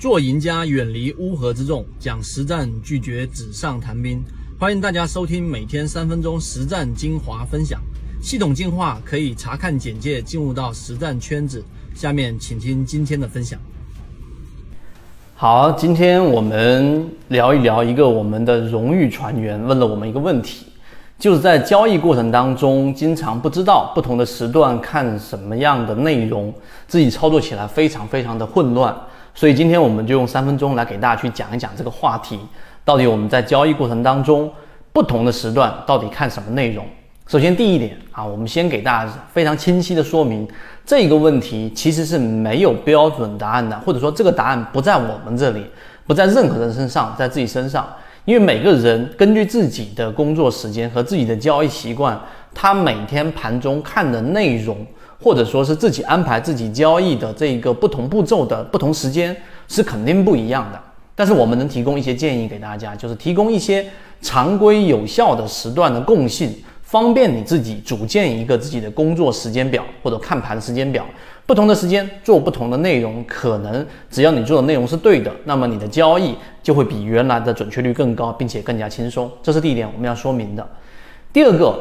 做赢家，远离乌合之众，讲实战，拒绝纸上谈兵。欢迎大家收听每天三分钟实战精华分享，系统进化可以查看简介进入到实战圈子。下面请听今天的分享。好，今天我们聊一聊一个我们的荣誉船员问了我们一个问题，就是在交易过程当中，经常不知道不同的时段看什么样的内容，自己操作起来非常非常的混乱。所以今天我们就用三分钟来给大家去讲一讲这个话题，到底我们在交易过程当中不同的时段到底看什么内容？首先第一点啊，我们先给大家非常清晰的说明这个问题其实是没有标准答案的，或者说这个答案不在我们这里，不在任何人身上，在自己身上，因为每个人根据自己的工作时间和自己的交易习惯，他每天盘中看的内容。或者说是自己安排自己交易的这个不同步骤的不同时间是肯定不一样的，但是我们能提供一些建议给大家，就是提供一些常规有效的时段的共性，方便你自己组建一个自己的工作时间表或者看盘时间表，不同的时间做不同的内容，可能只要你做的内容是对的，那么你的交易就会比原来的准确率更高，并且更加轻松。这是第一点我们要说明的。第二个。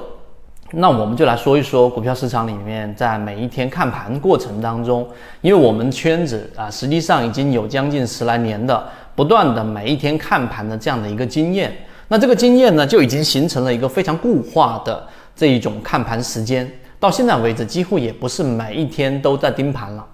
那我们就来说一说股票市场里面，在每一天看盘过程当中，因为我们圈子啊，实际上已经有将近十来年的不断的每一天看盘的这样的一个经验。那这个经验呢，就已经形成了一个非常固化的这一种看盘时间。到现在为止，几乎也不是每一天都在盯盘了。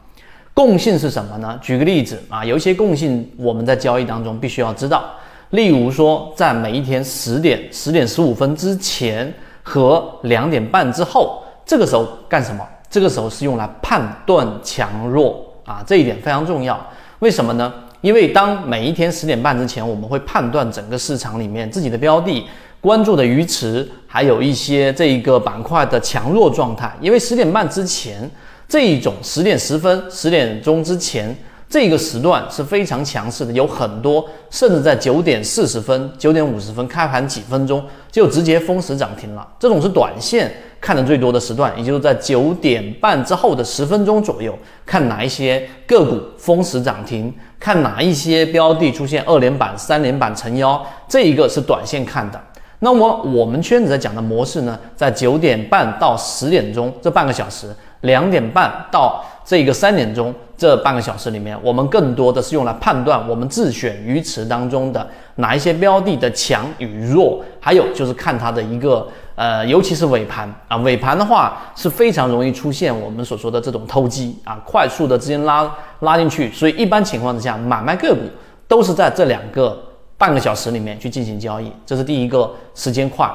共性是什么呢？举个例子啊，有一些共性我们在交易当中必须要知道。例如说，在每一天十点、十点十五分之前。和两点半之后，这个时候干什么？这个时候是用来判断强弱啊，这一点非常重要。为什么呢？因为当每一天十点半之前，我们会判断整个市场里面自己的标的关注的鱼池，还有一些这一个板块的强弱状态。因为十点半之前这一种十点十分、十点钟之前。这个时段是非常强势的，有很多甚至在九点四十分、九点五十分开盘几分钟就直接封死涨停了。这种是短线看的最多的时段，也就是在九点半之后的十分钟左右，看哪一些个股封死涨停，看哪一些标的出现二连板、三连板成妖，这一个是短线看的。那么我们圈子在讲的模式呢，在九点半到十点钟这半个小时，两点半到这个三点钟这半个小时里面，我们更多的是用来判断我们自选鱼池当中的哪一些标的的强与弱，还有就是看它的一个呃，尤其是尾盘啊，尾盘的话是非常容易出现我们所说的这种偷机啊，快速的资金拉拉进去，所以一般情况之下，买卖个股都是在这两个。半个小时里面去进行交易，这是第一个时间块。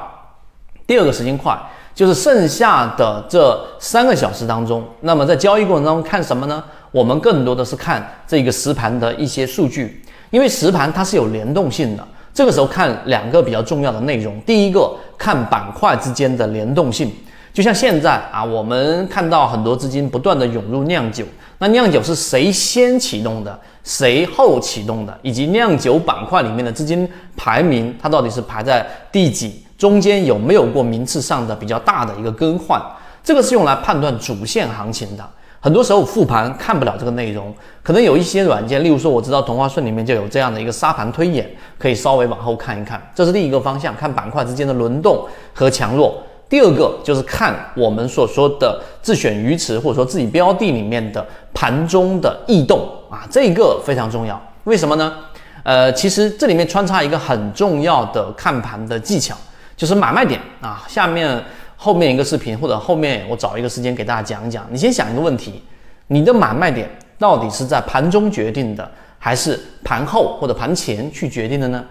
第二个时间块就是剩下的这三个小时当中，那么在交易过程当中看什么呢？我们更多的是看这个实盘的一些数据，因为实盘它是有联动性的。这个时候看两个比较重要的内容，第一个看板块之间的联动性。就像现在啊，我们看到很多资金不断的涌入酿酒，那酿酒是谁先启动的，谁后启动的，以及酿酒板块里面的资金排名，它到底是排在第几，中间有没有过名次上的比较大的一个更换，这个是用来判断主线行情的。很多时候复盘看不了这个内容，可能有一些软件，例如说我知道同花顺里面就有这样的一个沙盘推演，可以稍微往后看一看，这是第一个方向，看板块之间的轮动和强弱。第二个就是看我们所说的自选鱼池或者说自己标的里面的盘中的异动啊，这个非常重要。为什么呢？呃，其实这里面穿插一个很重要的看盘的技巧，就是买卖点啊。下面后面一个视频或者后面我找一个时间给大家讲一讲。你先想一个问题：你的买卖点到底是在盘中决定的，还是盘后或者盘前去决定的呢？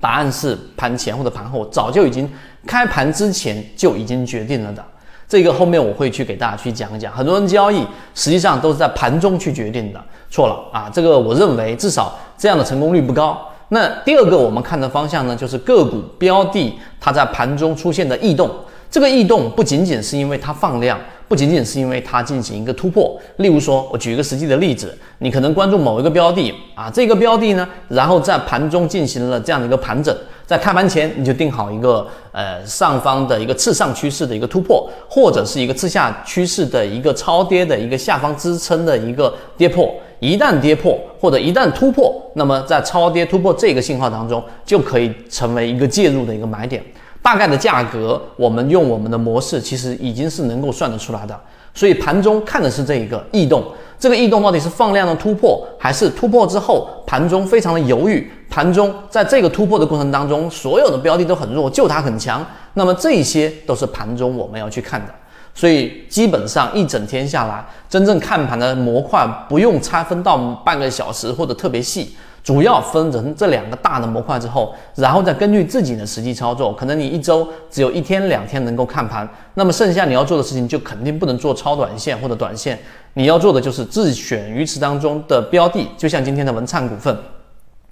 答案是盘前或者盘后，早就已经开盘之前就已经决定了的。这个后面我会去给大家去讲一讲。很多人交易实际上都是在盘中去决定的，错了啊！这个我认为至少这样的成功率不高。那第二个我们看的方向呢，就是个股标的它在盘中出现的异动。这个异动不仅仅是因为它放量。不仅仅是因为它进行一个突破，例如说，我举一个实际的例子，你可能关注某一个标的啊，这个标的呢，然后在盘中进行了这样的一个盘整，在开盘前你就定好一个呃上方的一个次上趋势的一个突破，或者是一个次下趋势的一个超跌的一个下方支撑的一个跌破，一旦跌破或者一旦突破，那么在超跌突破这个信号当中，就可以成为一个介入的一个买点。大概的价格，我们用我们的模式，其实已经是能够算得出来的。所以盘中看的是这一个异动，这个异动到底是放量的突破，还是突破之后盘中非常的犹豫？盘中在这个突破的过程当中，所有的标的都很弱，就它很强。那么这些都是盘中我们要去看的。所以基本上一整天下来，真正看盘的模块不用拆分到半个小时或者特别细。主要分成这两个大的模块之后，然后再根据自己的实际操作，可能你一周只有一天两天能够看盘，那么剩下你要做的事情就肯定不能做超短线或者短线，你要做的就是自选鱼池当中的标的，就像今天的文灿股份，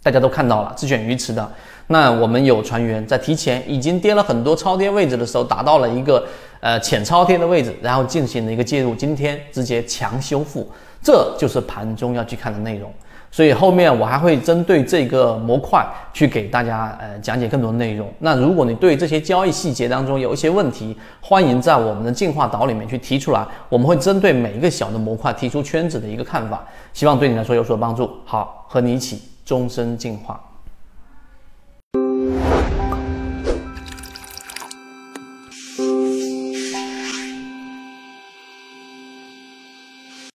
大家都看到了自选鱼池的，那我们有船员在提前已经跌了很多超跌位置的时候，达到了一个呃浅超跌的位置，然后进行了一个介入，今天直接强修复，这就是盘中要去看的内容。所以后面我还会针对这个模块去给大家呃讲解更多内容。那如果你对这些交易细节当中有一些问题，欢迎在我们的进化岛里面去提出来，我们会针对每一个小的模块提出圈子的一个看法，希望对你来说有所帮助。好，和你一起终身进化。